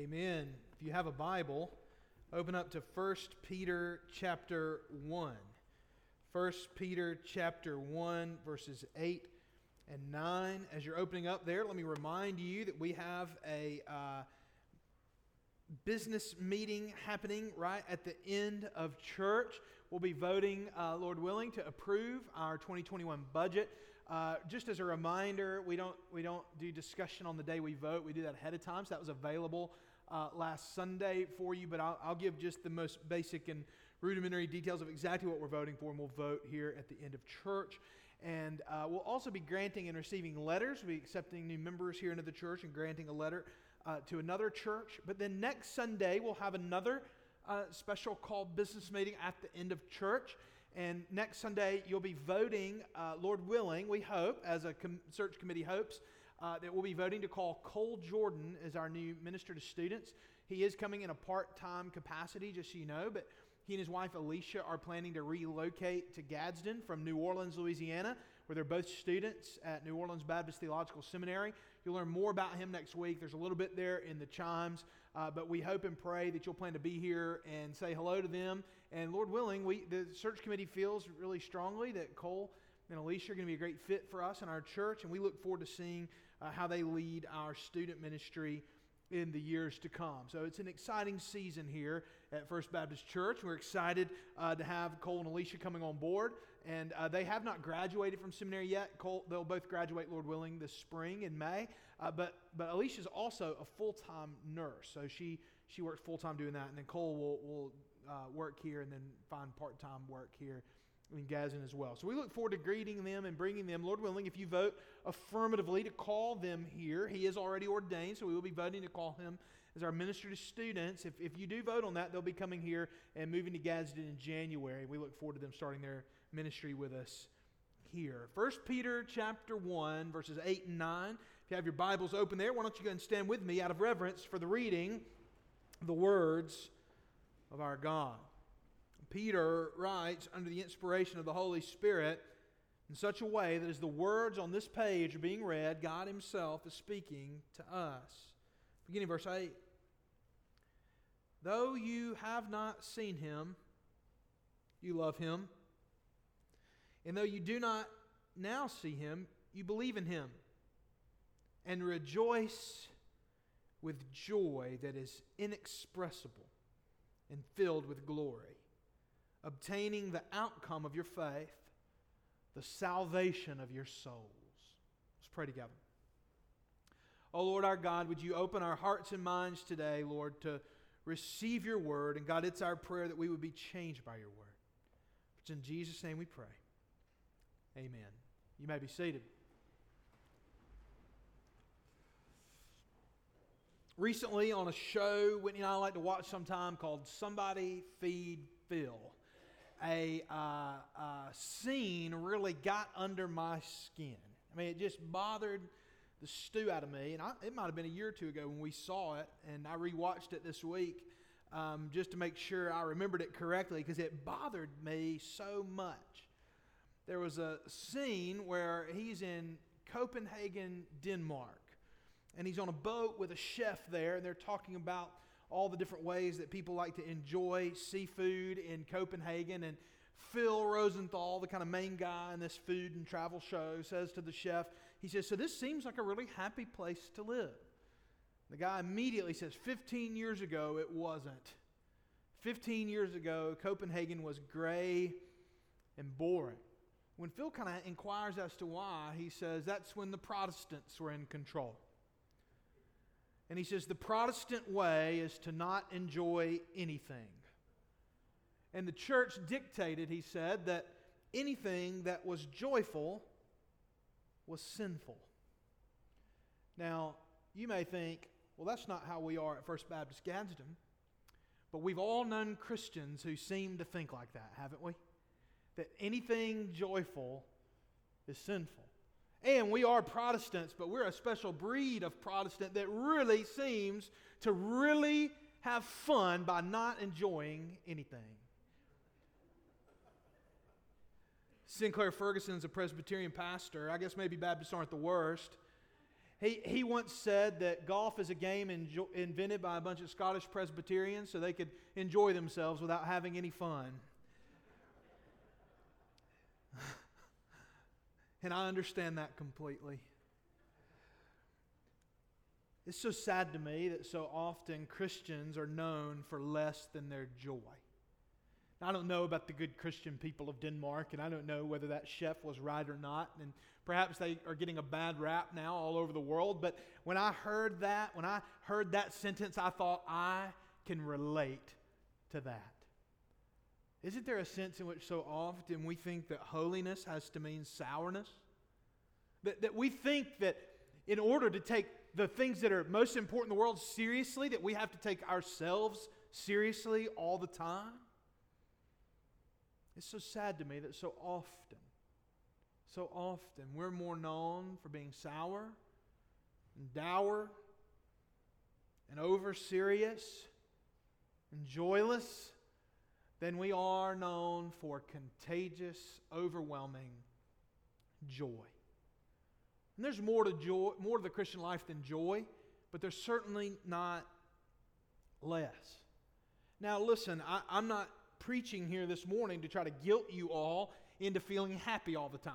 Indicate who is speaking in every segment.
Speaker 1: Amen. If you have a Bible, open up to 1 Peter chapter 1. 1 Peter chapter 1, verses 8 and 9. As you're opening up there, let me remind you that we have a uh, business meeting happening right at the end of church. We'll be voting, uh, Lord willing, to approve our 2021 budget. Uh, just as a reminder, we don't, we don't do discussion on the day we vote. We do that ahead of time. So that was available uh, last Sunday for you, but I'll, I'll give just the most basic and rudimentary details of exactly what we're voting for, and we'll vote here at the end of church. And uh, we'll also be granting and receiving letters. We'll be accepting new members here into the church and granting a letter uh, to another church. But then next Sunday, we'll have another uh, special called business meeting at the end of church. And next Sunday, you'll be voting, uh, Lord willing, we hope, as a com- search committee hopes, uh, that we'll be voting to call Cole Jordan as our new minister to students. He is coming in a part time capacity, just so you know, but he and his wife Alicia are planning to relocate to Gadsden from New Orleans, Louisiana, where they're both students at New Orleans Baptist Theological Seminary. You'll learn more about him next week. There's a little bit there in the chimes, uh, but we hope and pray that you'll plan to be here and say hello to them and Lord willing, we, the search committee feels really strongly that Cole and Alicia are going to be a great fit for us and our church, and we look forward to seeing uh, how they lead our student ministry in the years to come. So it's an exciting season here at First Baptist Church. We're excited uh, to have Cole and Alicia coming on board, and uh, they have not graduated from seminary yet. Cole, they'll both graduate, Lord willing, this spring in May. Uh, but but Alicia's also a full time nurse, so she she works full time doing that, and then Cole will will uh, work here and then find part time work here in Gadsden as well. So we look forward to greeting them and bringing them, Lord willing, if you vote affirmatively to call them here. He is already ordained, so we will be voting to call him as our minister to students. If, if you do vote on that, they'll be coming here and moving to Gadsden in January. We look forward to them starting their ministry with us here. 1 Peter chapter 1, verses 8 and 9. If you have your Bibles open there, why don't you go and stand with me out of reverence for the reading the words of our God. Peter writes under the inspiration of the Holy Spirit in such a way that as the words on this page are being read, God Himself is speaking to us. Beginning verse 8. Though you have not seen Him, you love Him. And though you do not now see Him, you believe in Him and rejoice with joy that is inexpressible and filled with glory, obtaining the outcome of your faith, the salvation of your souls. Let's pray together. Oh Lord our God, would you open our hearts and minds today, Lord, to receive your word. And God, it's our prayer that we would be changed by your word. It's in Jesus' name we pray. Amen. You may be seated. recently on a show Whitney and I like to watch sometime called Somebody Feed Phil. A uh, uh, scene really got under my skin. I mean, it just bothered the stew out of me. And I, it might have been a year or two ago when we saw it, and I rewatched it this week um, just to make sure I remembered it correctly because it bothered me so much. There was a scene where he's in Copenhagen, Denmark and he's on a boat with a chef there, and they're talking about all the different ways that people like to enjoy seafood in Copenhagen. And Phil Rosenthal, the kind of main guy in this food and travel show, says to the chef, he says, So this seems like a really happy place to live. The guy immediately says, 15 years ago, it wasn't. 15 years ago, Copenhagen was gray and boring. When Phil kind of inquires as to why, he says that's when the Protestants were in control. And he says the Protestant way is to not enjoy anything. And the church dictated, he said, that anything that was joyful was sinful. Now, you may think, well, that's not how we are at First Baptist Gadsden. But we've all known Christians who seem to think like that, haven't we? That anything joyful is sinful. And we are Protestants, but we're a special breed of Protestant that really seems to really have fun by not enjoying anything. Sinclair Ferguson is a Presbyterian pastor. I guess maybe Baptists aren't the worst. He, he once said that golf is a game enjo- invented by a bunch of Scottish Presbyterians so they could enjoy themselves without having any fun. And I understand that completely. It's so sad to me that so often Christians are known for less than their joy. I don't know about the good Christian people of Denmark, and I don't know whether that chef was right or not. And perhaps they are getting a bad rap now all over the world. But when I heard that, when I heard that sentence, I thought, I can relate to that. Isn't there a sense in which so often we think that holiness has to mean sourness? That, that we think that in order to take the things that are most important in the world seriously, that we have to take ourselves seriously all the time? It's so sad to me that so often, so often, we're more known for being sour and dour and over serious and joyless than we are known for contagious, overwhelming joy. And there's more to joy, more to the Christian life than joy, but there's certainly not less. Now, listen, I, I'm not preaching here this morning to try to guilt you all into feeling happy all the time,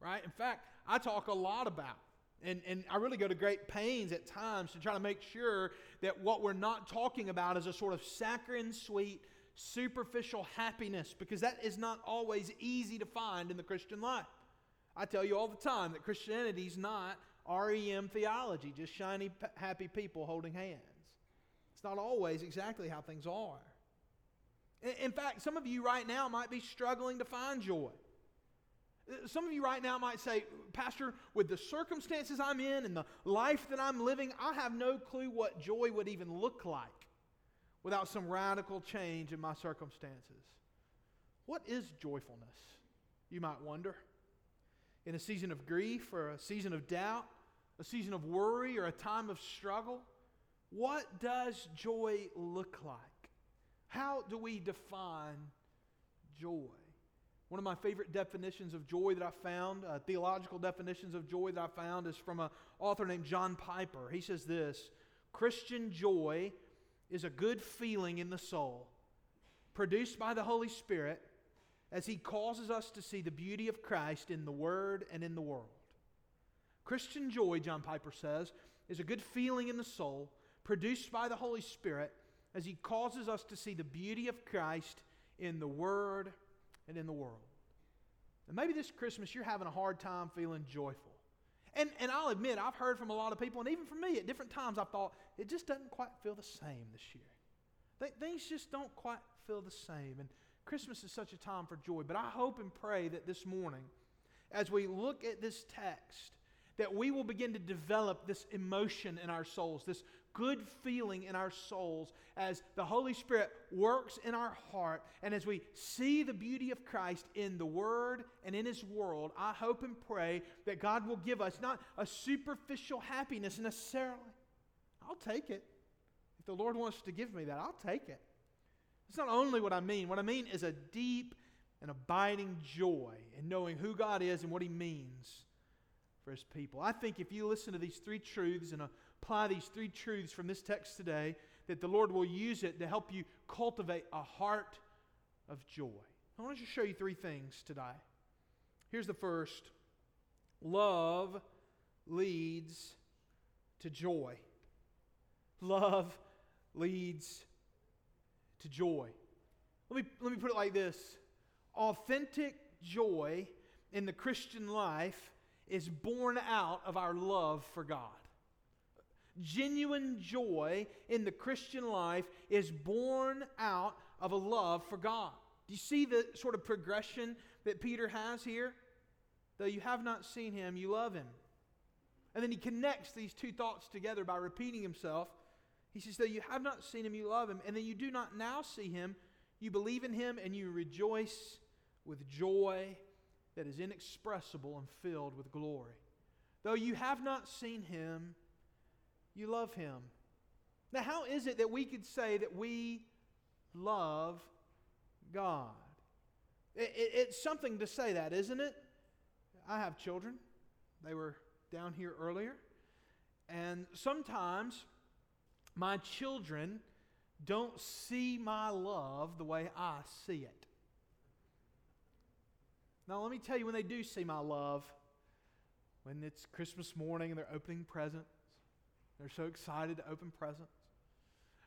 Speaker 1: right? In fact, I talk a lot about, and, and I really go to great pains at times to try to make sure that what we're not talking about is a sort of saccharine sweet, superficial happiness, because that is not always easy to find in the Christian life. I tell you all the time that Christianity is not REM theology, just shiny, happy people holding hands. It's not always exactly how things are. In fact, some of you right now might be struggling to find joy. Some of you right now might say, Pastor, with the circumstances I'm in and the life that I'm living, I have no clue what joy would even look like without some radical change in my circumstances. What is joyfulness? You might wonder. In a season of grief or a season of doubt, a season of worry or a time of struggle, what does joy look like? How do we define joy? One of my favorite definitions of joy that I found, uh, theological definitions of joy that I found, is from an author named John Piper. He says this Christian joy is a good feeling in the soul, produced by the Holy Spirit as He causes us to see the beauty of Christ in the Word and in the world. Christian joy, John Piper says, is a good feeling in the soul, produced by the Holy Spirit as He causes us to see the beauty of Christ in the Word and in the world. And maybe this Christmas you're having a hard time feeling joyful. And, and I'll admit, I've heard from a lot of people, and even from me at different times, I've thought, it just doesn't quite feel the same this year. Th- things just don't quite feel the same. And Christmas is such a time for joy. But I hope and pray that this morning, as we look at this text, that we will begin to develop this emotion in our souls, this good feeling in our souls as the Holy Spirit works in our heart and as we see the beauty of Christ in the Word and in His world. I hope and pray that God will give us not a superficial happiness necessarily. I'll take it. If the Lord wants to give me that, I'll take it. It's not only what I mean, what I mean is a deep and abiding joy in knowing who God is and what He means for His people. I think if you listen to these three truths and apply these three truths from this text today, that the Lord will use it to help you cultivate a heart of joy. I want to show you three things today. Here's the first love leads to joy. Love leads to joy. Let me, let me put it like this authentic joy in the Christian life is born out of our love for God. Genuine joy in the Christian life is born out of a love for God. Do you see the sort of progression that Peter has here? Though you have not seen him, you love him. And then he connects these two thoughts together by repeating himself. He says, Though you have not seen him, you love him. And then you do not now see him, you believe in him, and you rejoice with joy that is inexpressible and filled with glory. Though you have not seen him, you love him. Now, how is it that we could say that we love God? It, it, it's something to say that, isn't it? I have children. They were down here earlier. And sometimes my children don't see my love the way I see it. Now, let me tell you, when they do see my love, when it's Christmas morning and they're opening presents, they're so excited to open presents.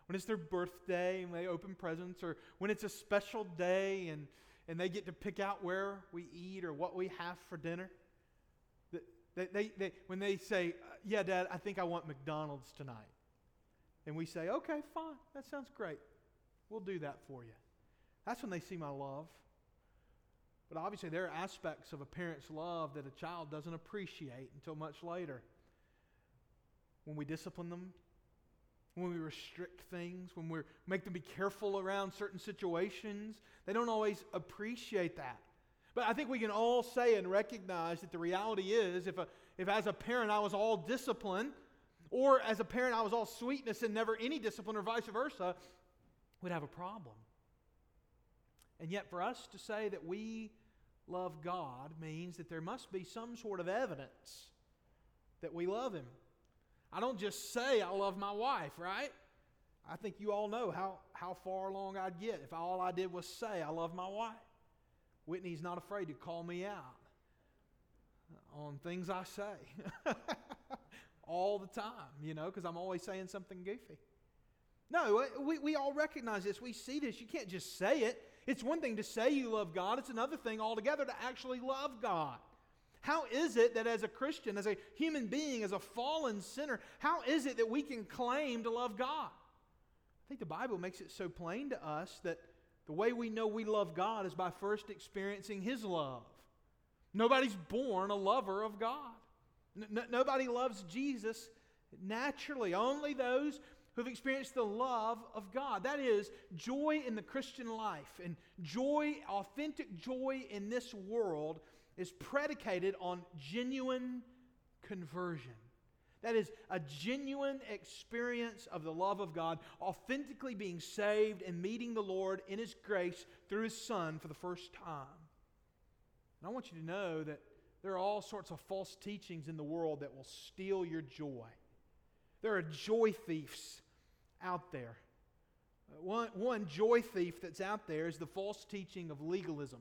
Speaker 1: When it's their birthday and they open presents, or when it's a special day and, and they get to pick out where we eat or what we have for dinner. They, they, they, when they say, uh, Yeah, Dad, I think I want McDonald's tonight. And we say, Okay, fine. That sounds great. We'll do that for you. That's when they see my love. But obviously, there are aspects of a parent's love that a child doesn't appreciate until much later. When we discipline them, when we restrict things, when we make them be careful around certain situations, they don't always appreciate that. But I think we can all say and recognize that the reality is if, a, if as a parent I was all discipline, or as a parent I was all sweetness and never any discipline, or vice versa, we'd have a problem. And yet, for us to say that we love God means that there must be some sort of evidence that we love Him. I don't just say I love my wife, right? I think you all know how, how far along I'd get if all I did was say I love my wife. Whitney's not afraid to call me out on things I say all the time, you know, because I'm always saying something goofy. No, we, we all recognize this. We see this. You can't just say it. It's one thing to say you love God, it's another thing altogether to actually love God. How is it that as a Christian, as a human being, as a fallen sinner, how is it that we can claim to love God? I think the Bible makes it so plain to us that the way we know we love God is by first experiencing His love. Nobody's born a lover of God. N- nobody loves Jesus naturally. Only those who've experienced the love of God. That is joy in the Christian life. And joy, authentic joy in this world, is predicated on genuine conversion. That is a genuine experience of the love of God, authentically being saved and meeting the Lord in His grace through His Son for the first time. And I want you to know that there are all sorts of false teachings in the world that will steal your joy. There are joy thieves out there. Uh, one, one joy thief that's out there is the false teaching of legalism.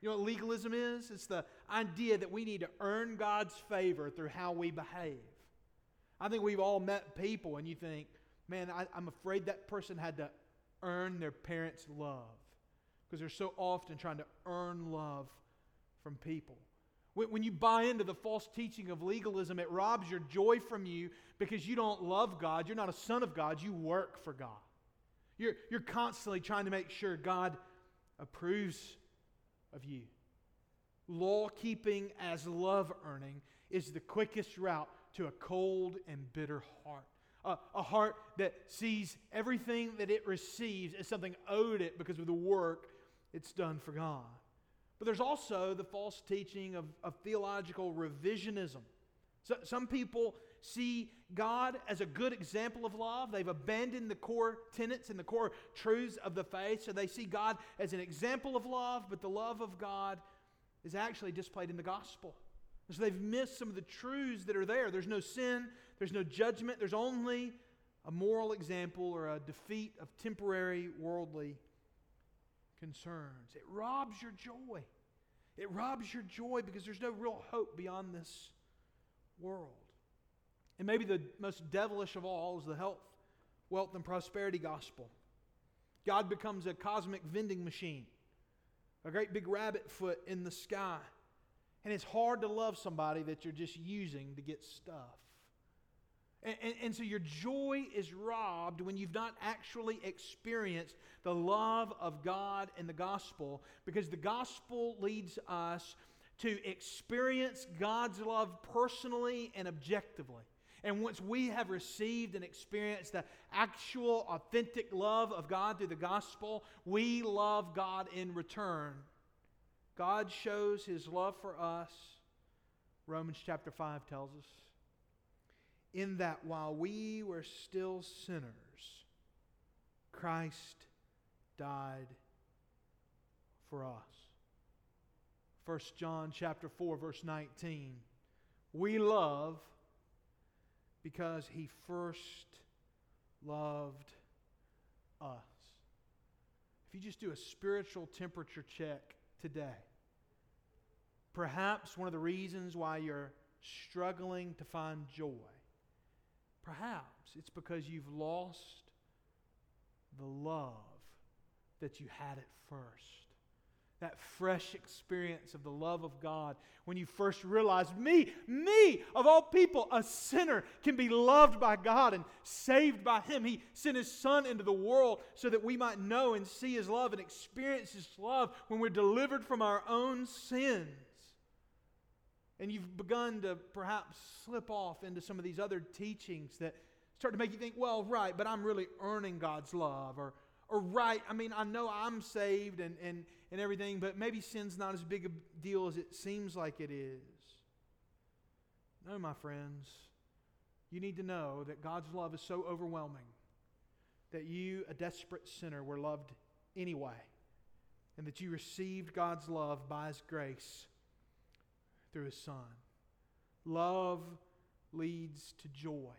Speaker 1: You know what legalism is? It's the idea that we need to earn God's favor through how we behave. I think we've all met people and you think, man, I, am afraid that person had to earn their parents' love because they're so often trying to earn love from people. When, when you buy into the false teaching of legalism, it robs your joy from you because you don't love God. You're not a son of God, you work for God. You're, you're constantly trying to make sure God approves of you. Law keeping as love earning is the quickest route to a cold and bitter heart. a heart that sees everything that it receives as something owed it because of the work it's done for God. But there's also the false teaching of, of theological revisionism. So, some people see God as a good example of love. They've abandoned the core tenets and the core truths of the faith. So they see God as an example of love, but the love of God is actually displayed in the gospel. So they've missed some of the truths that are there. There's no sin, there's no judgment, there's only a moral example or a defeat of temporary worldly concerns. It robs your joy. It robs your joy because there's no real hope beyond this world. And maybe the most devilish of all is the health, wealth, and prosperity gospel. God becomes a cosmic vending machine, a great big rabbit foot in the sky and it's hard to love somebody that you're just using to get stuff. And, and, and, so your joy is robbed when you've not actually experienced the love of God and the gospel, because the gospel leads us to experience God's love personally and objectively. And once we have received and experienced the actual, authentic love of God through the gospel, we love God in return God shows his love for us, Romans chapter 5 tells us, in that while we were still sinners, Christ died for us. 1 John chapter 4 verse 19. We love because he first loved us. If you just do a spiritual temperature check today, perhaps one of the reasons why you're struggling to find joy, perhaps it's because you've lost the love that you had at first that fresh experience of the love of God when you first realize me, me, of all people, a sinner, can be loved by God and saved by Him. He sent His Son into the world so that we might know and see His love and experience His love when we're delivered from our own sins. And you've begun to perhaps slip off into some of these other teachings that start to make you think, well, right, but I'm really earning God's love. Or, or right, I mean, I know I'm saved and, and, and everything, but maybe sin's not as big a deal as it seems like it is. No, my friends, you need to know that God's love is so overwhelming that you, a desperate sinner, were loved anyway, and that you received God's love by His grace through His Son. Love leads to joy.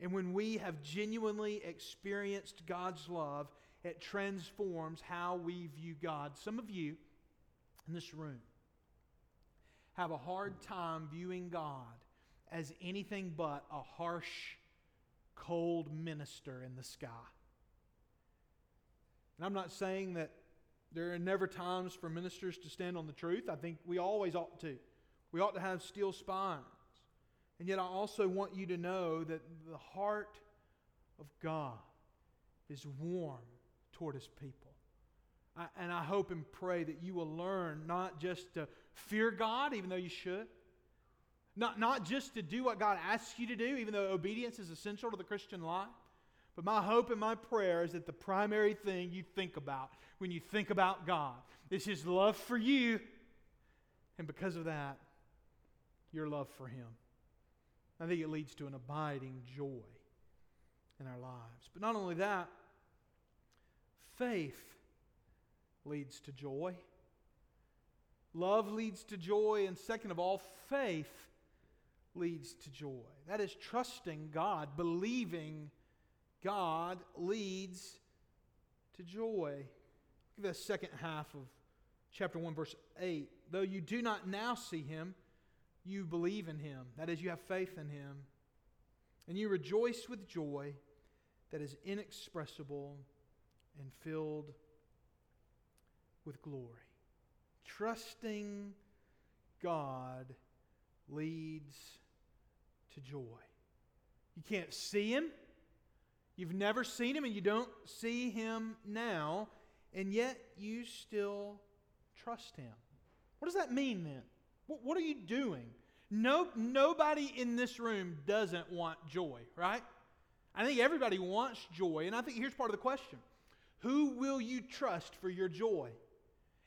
Speaker 1: And when we have genuinely experienced God's love, it transforms how we view God. Some of you in this room have a hard time viewing God as anything but a harsh, cold minister in the sky. And I'm not saying that there are never times for ministers to stand on the truth. I think we always ought to. We ought to have steel spines. And yet, I also want you to know that the heart of God is warm toward his people. I, and I hope and pray that you will learn not just to fear God, even though you should, not, not just to do what God asks you to do, even though obedience is essential to the Christian life. But my hope and my prayer is that the primary thing you think about when you think about God is His love for you, and because of that, your love for Him. I think it leads to an abiding joy in our lives. But not only that, Faith leads to joy. Love leads to joy. And second of all, faith leads to joy. That is trusting God, believing God leads to joy. Look at the second half of chapter 1, verse 8. Though you do not now see him, you believe in him. That is, you have faith in him. And you rejoice with joy that is inexpressible and filled with glory. Trusting God leads to joy. You can't see Him. You've never seen Him, and you don't see Him now, and yet you still trust Him. What does that mean then? What, what are you doing? No, nobody in this room doesn't want joy, right? I think everybody wants joy, and I think here's part of the question who will you trust for your joy?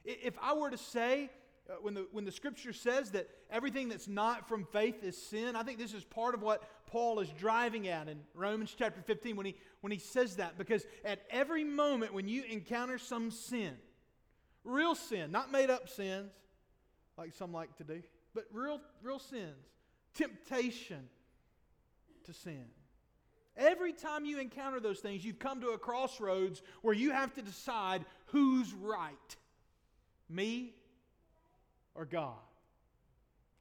Speaker 1: If I were to say, uh, when, the, when the scripture says that everything that's not from faith is sin, I think this is part of what Paul is driving at in Romans chapter 15 when he, when he says that. Because at every moment when you encounter some sin, real sin, not made up sins like some like to do, but real, real sins, temptation to sin Every time you encounter those things, you've come to a crossroads where you have to decide who's right me or God.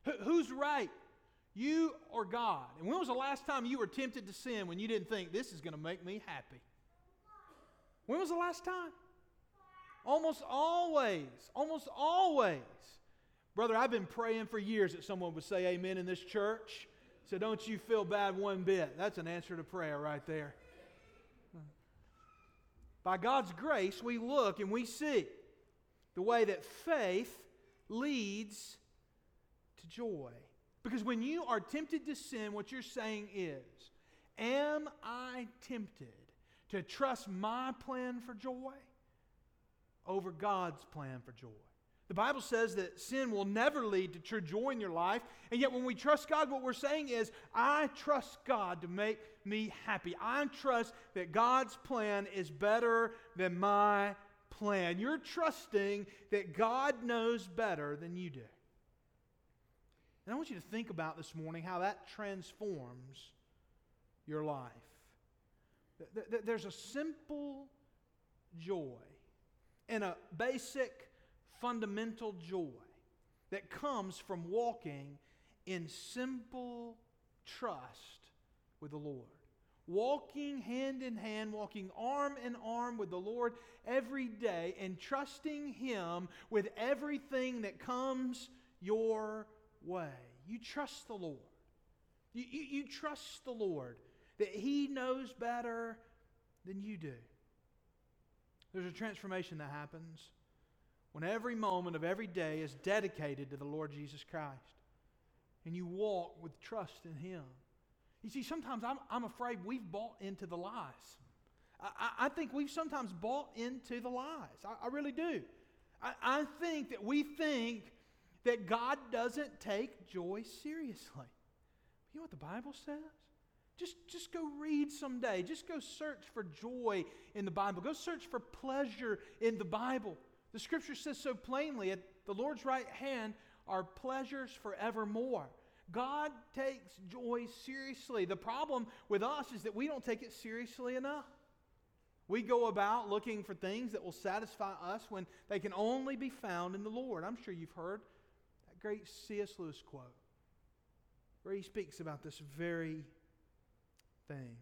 Speaker 1: H- who's right? You or God? And when was the last time you were tempted to sin when you didn't think this is going to make me happy? When was the last time? Almost always. Almost always. Brother, I've been praying for years that someone would say amen in this church. So don't you feel bad one bit. That's an answer to prayer right there. By God's grace, we look and we see the way that faith leads to joy. Because when you are tempted to sin, what you're saying is, Am I tempted to trust my plan for joy over God's plan for joy? The Bible says that sin will never lead to true joy in your life. And yet, when we trust God, what we're saying is, I trust God to make me happy. I trust that God's plan is better than my plan. You're trusting that God knows better than you do. And I want you to think about this morning how that transforms your life. There's a simple joy and a basic fundamental joy that comes from walking in simple trust with the Lord. Walking hand in hand, walking arm in arm with the Lord every day, and trusting Him with everything that comes your way. You trust the Lord. You, you, you trust the Lord that He knows better than you do. There's a transformation that happens when every moment of every day is dedicated to the Lord Jesus Christ and you walk with trust in Him. You see, sometimes I'm, I'm afraid we've bought into the lies. I, I think we've sometimes bought into the lies. I, I really do. I, I think that we think that God doesn't take joy seriously. You know what the Bible says? Just, just go read someday. Just go search for joy in the Bible. Go search for pleasure in the Bible. The scripture says so plainly at the Lord's right hand are pleasures forevermore. God takes joy seriously. The problem with us is that we don't take it seriously enough. We go about looking for things that will satisfy us when they can only be found in the Lord. I'm sure you've heard that great C.S. Lewis quote where he speaks about this very thing.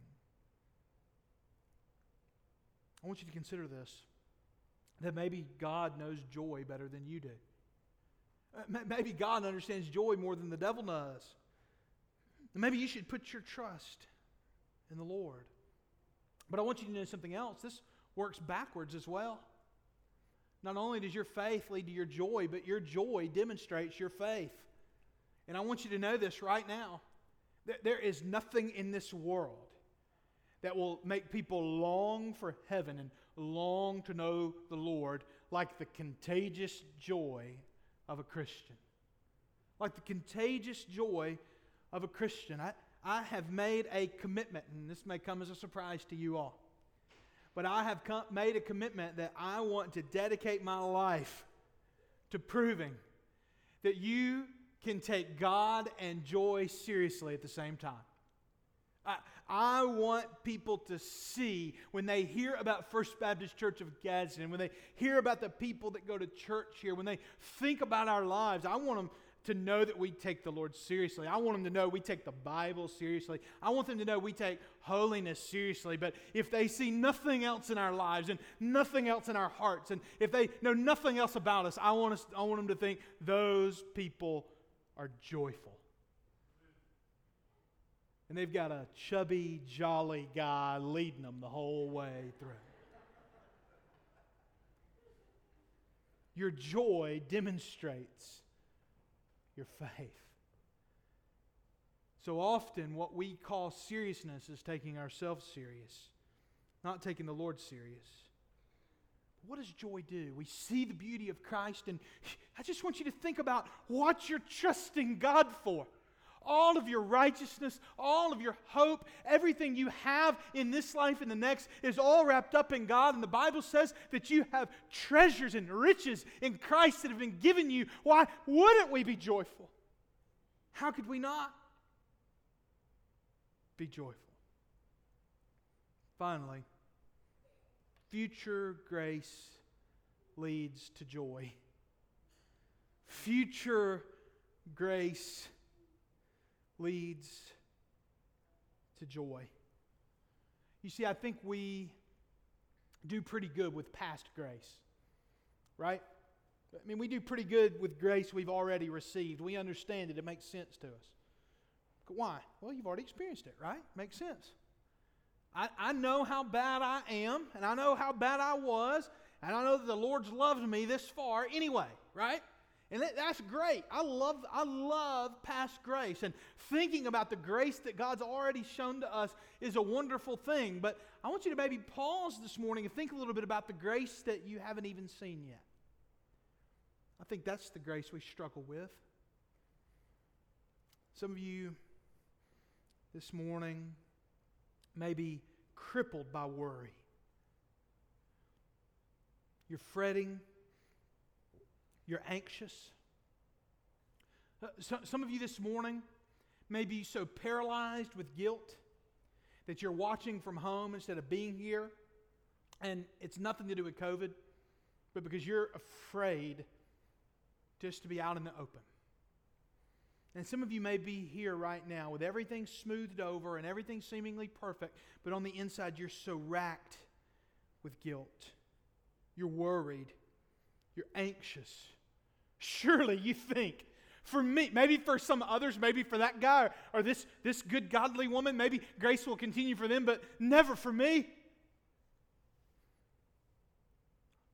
Speaker 1: I want you to consider this that maybe God knows joy better than you do. Uh, maybe God understands joy more than the devil does. Maybe you should put your trust in the Lord. But I want you to know something else. This works backwards as well. Not only does your faith lead to your joy, but your joy demonstrates your faith. And I want you to know this right now. There is nothing in this world that will make people long for heaven and long to know the Lord like the contagious joy of a Christian. Like the contagious joy of a Christian. I, I have made a commitment, and this may come as a surprise to you all, but I have made a commitment that I want to dedicate my life to proving that you can take God and joy seriously at the same time. I, want people to see when they hear about First Baptist Church of Gadsden, when they hear about the people that go to church here, when they think about our lives, I want them to know that we take the Lord seriously. I want them to know we take the Bible seriously. I want them to know we take holiness seriously. But if they see nothing else in our lives and nothing else in our hearts, and if they know nothing else about us, I want, us, I want them to think those people are joyful. And they've got a chubby, jolly guy leading them the whole way through. Your joy demonstrates your faith. So often, what we call seriousness is taking ourselves serious, not taking the Lord serious. What does joy do? We see the beauty of Christ, and I just want you to think about what you're trusting God for. All of your righteousness, all of your hope, everything you have in this life and the next is all wrapped up in God. And the Bible says that you have treasures and riches in Christ that have been given you. Why wouldn't we be joyful? How could we not be joyful? Finally, Future grace leads to joy. Future grace leads to joy. You see, I think we do pretty good with past grace, right? I mean, we do pretty good with grace we've already received. We understand it, it makes sense to us. Why? Well, you've already experienced it, right? Makes sense. I, I know how bad I am, and I know how bad I was, and I know that the Lord's loved me this far anyway, right? And that, that's great. I love, I love past grace. And thinking about the grace that God's already shown to us is a wonderful thing. But I want you to maybe pause this morning and think a little bit about the grace that you haven't even seen yet. I think that's the grace we struggle with. Some of you this morning may be crippled by worry. You're fretting, you're anxious. Uh, so, some of you this morning may be so paralyzed with guilt that you're watching from home instead of being here. And it's nothing to do with COVID, but because you're afraid just to be out in the open. And some of you may be here right now with everything smoothed over and everything seemingly perfect, but on the inside you're so racked with guilt. You're worried. You're anxious. Surely you think, for me, maybe for some others, maybe for that guy or, or this, this good godly woman, maybe grace will continue for them, but never for me.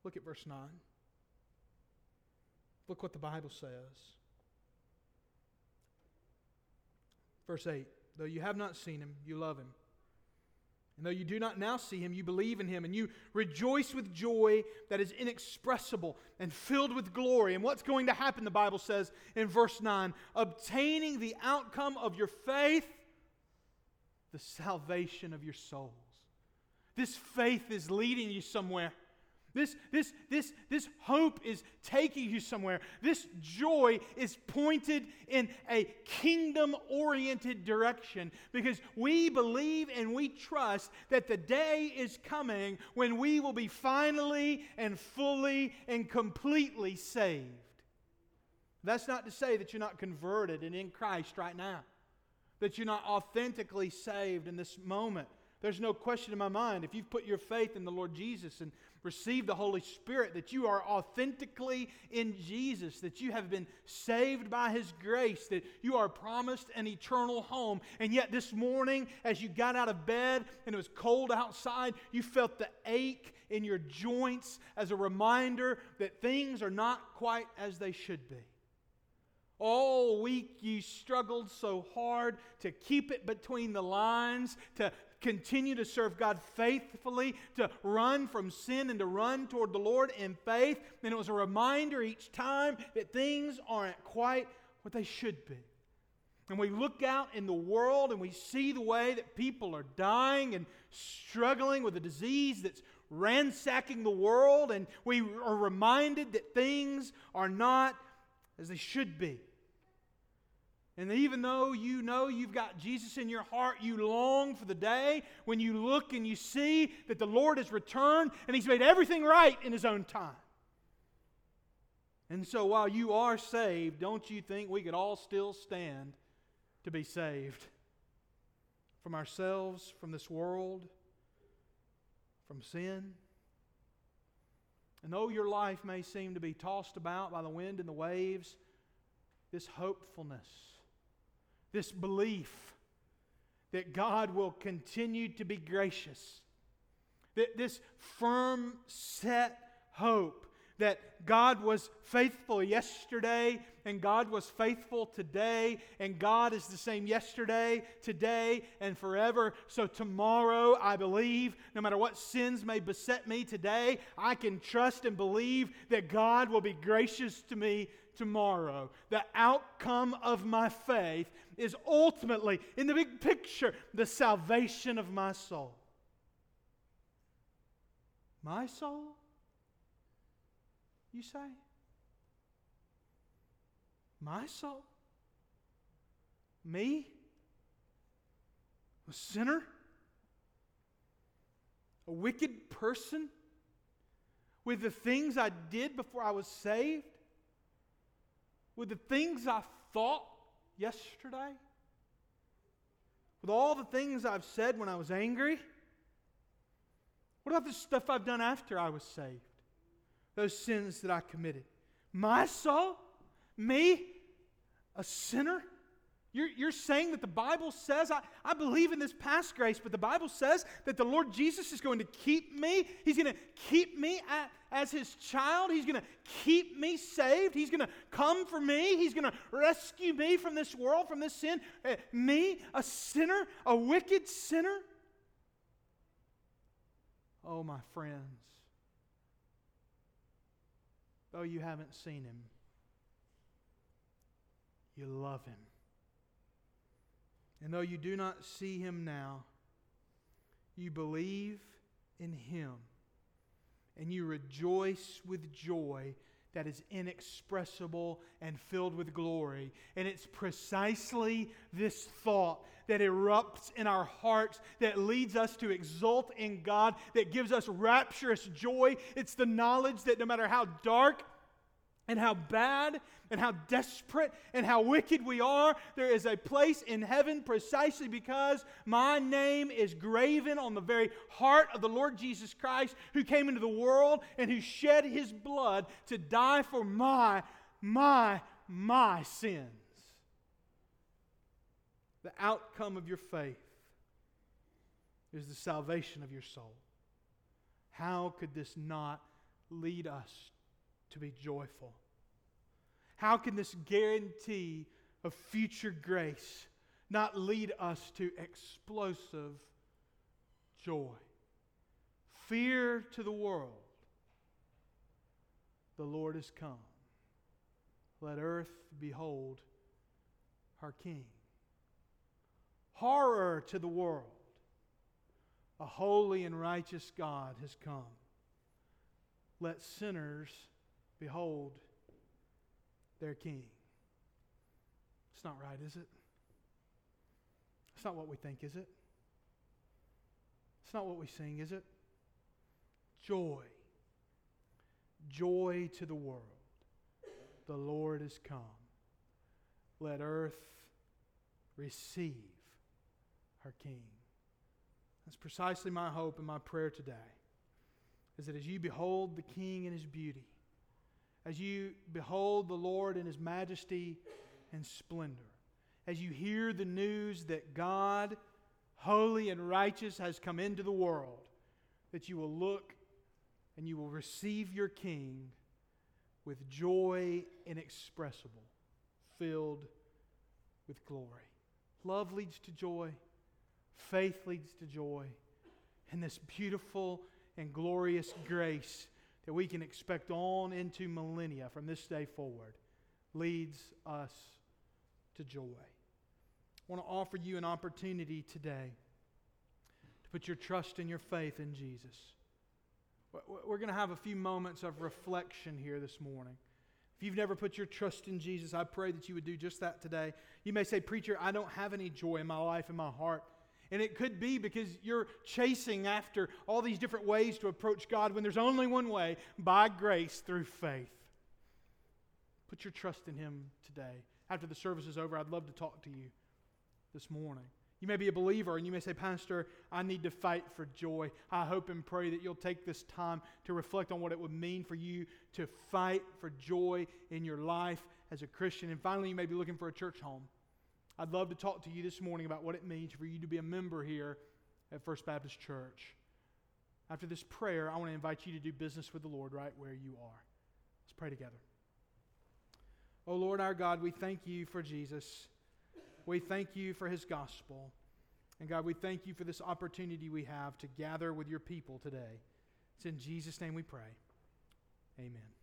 Speaker 1: Look at verse 9. Look what the Bible says. Verse 8 Though you have not seen him, you love him. And though you do not now see him, you believe in him, and you rejoice with joy that is inexpressible and filled with glory. And what's going to happen, the Bible says in verse 9 obtaining the outcome of your faith, the salvation of your souls. This faith is leading you somewhere. This, this, this, this hope is taking you somewhere. This joy is pointed in a kingdom oriented direction because we believe and we trust that the day is coming when we will be finally and fully and completely saved. That's not to say that you're not converted and in Christ right now, that you're not authentically saved in this moment. There's no question in my mind if you've put your faith in the Lord Jesus and received the Holy Spirit, that you are authentically in Jesus, that you have been saved by His grace, that you are promised an eternal home. And yet, this morning, as you got out of bed and it was cold outside, you felt the ache in your joints as a reminder that things are not quite as they should be. All week you struggled so hard to keep it between the lines, to continue to serve God faithfully, to run from sin and to run toward the Lord in faith. And it was a reminder each time that things aren't quite what they should be. And we look out in the world and we see the way that people are dying and struggling with a disease that's ransacking the world, and we are reminded that things are not as they should be. And even though you know you've got Jesus in your heart, you long for the day when you look and you see that the Lord has returned and He's made everything right in His own time. And so while you are saved, don't you think we could all still stand to be saved from ourselves, from this world, from sin? And though your life may seem to be tossed about by the wind and the waves, this hopefulness this belief that God will continue to be gracious, that this firm, set hope that God was faithful yesterday and God was faithful today and God is the same yesterday, today, and forever. So tomorrow, I believe, no matter what sins may beset me today, I can trust and believe that God will be gracious to me tomorrow. The outcome of my faith is ultimately, in the big picture, the salvation of my soul. My soul? You say? My soul? Me? A sinner? A wicked person? With the things I did before I was saved? with the things I thought yesterday? With all the things I've said when I was angry? What about the stuff I've done after I was saved? Those sins that I committed. My soul? Me? A sinner? You're, you're saying that the Bible says, I, I believe in this past grace, but the Bible says that the Lord Jesus is going to keep me. He's going to keep me at, as his child. He's going to keep me saved. He's going to come for me. He's going to rescue me from this world, from this sin. Uh, me, a sinner, a wicked sinner. Oh, my friends, though you haven't seen him, you love him. And though you do not see him now, you believe in him and you rejoice with joy that is inexpressible and filled with glory. And it's precisely this thought that erupts in our hearts, that leads us to exult in God, that gives us rapturous joy. It's the knowledge that no matter how dark and how bad and how desperate and how wicked we are, there is a place in heaven precisely because my name is graven on the very heart of the Lord Jesus Christ, who came into the world and who shed his blood to die for my, my, my sins. The outcome of your faith is the salvation of your soul. How could this not lead us to be joyful? How can this guarantee of future grace not lead us to explosive joy? Fear to the world. The Lord has come. Let earth behold her King. Horror to the world. A holy and righteous God has come. Let sinners behold their king. It's not right, is it? It's not what we think, is it? It's not what we sing, is it? Joy. Joy to the world. The Lord is come. Let earth receive her King. That's precisely my hope and my prayer today. Is that as you behold the King in his beauty, as you behold the Lord in his majesty and splendor, as you hear the news that God, holy and righteous, has come into the world, that you will look and you will receive your King with joy inexpressible, filled with glory. Love leads to joy, faith leads to joy, and this beautiful and glorious grace that we can expect on into millennia from this day forward leads us to joy. I want to offer you an opportunity today to put your trust and your faith in Jesus. We're going to have a few moments of reflection here this morning. If you've never put your trust in Jesus, I pray that you would do just that today. You may say, Preacher, I don't have any joy in my life, in my heart. And it could be because you're chasing after all these different ways to approach God when there's only one way by grace through faith. Put your trust in Him today. After the service is over, I'd love to talk to you this morning. You may be a believer and you may say, Pastor, I need to fight for joy. I hope and pray that you'll take this time to reflect on what it would mean for you to fight for joy in your life as a Christian. And finally, you may be looking for a church home. I'd love to talk to you this morning about what it means for you to be a member here at First Baptist Church. After this prayer, I want to invite you to do business with the Lord right where you are. Let's pray together. Oh Lord our God, we thank you for Jesus. We thank you for his gospel. And God, we thank you for this opportunity we have to gather with your people today. It's in Jesus' name we pray. Amen.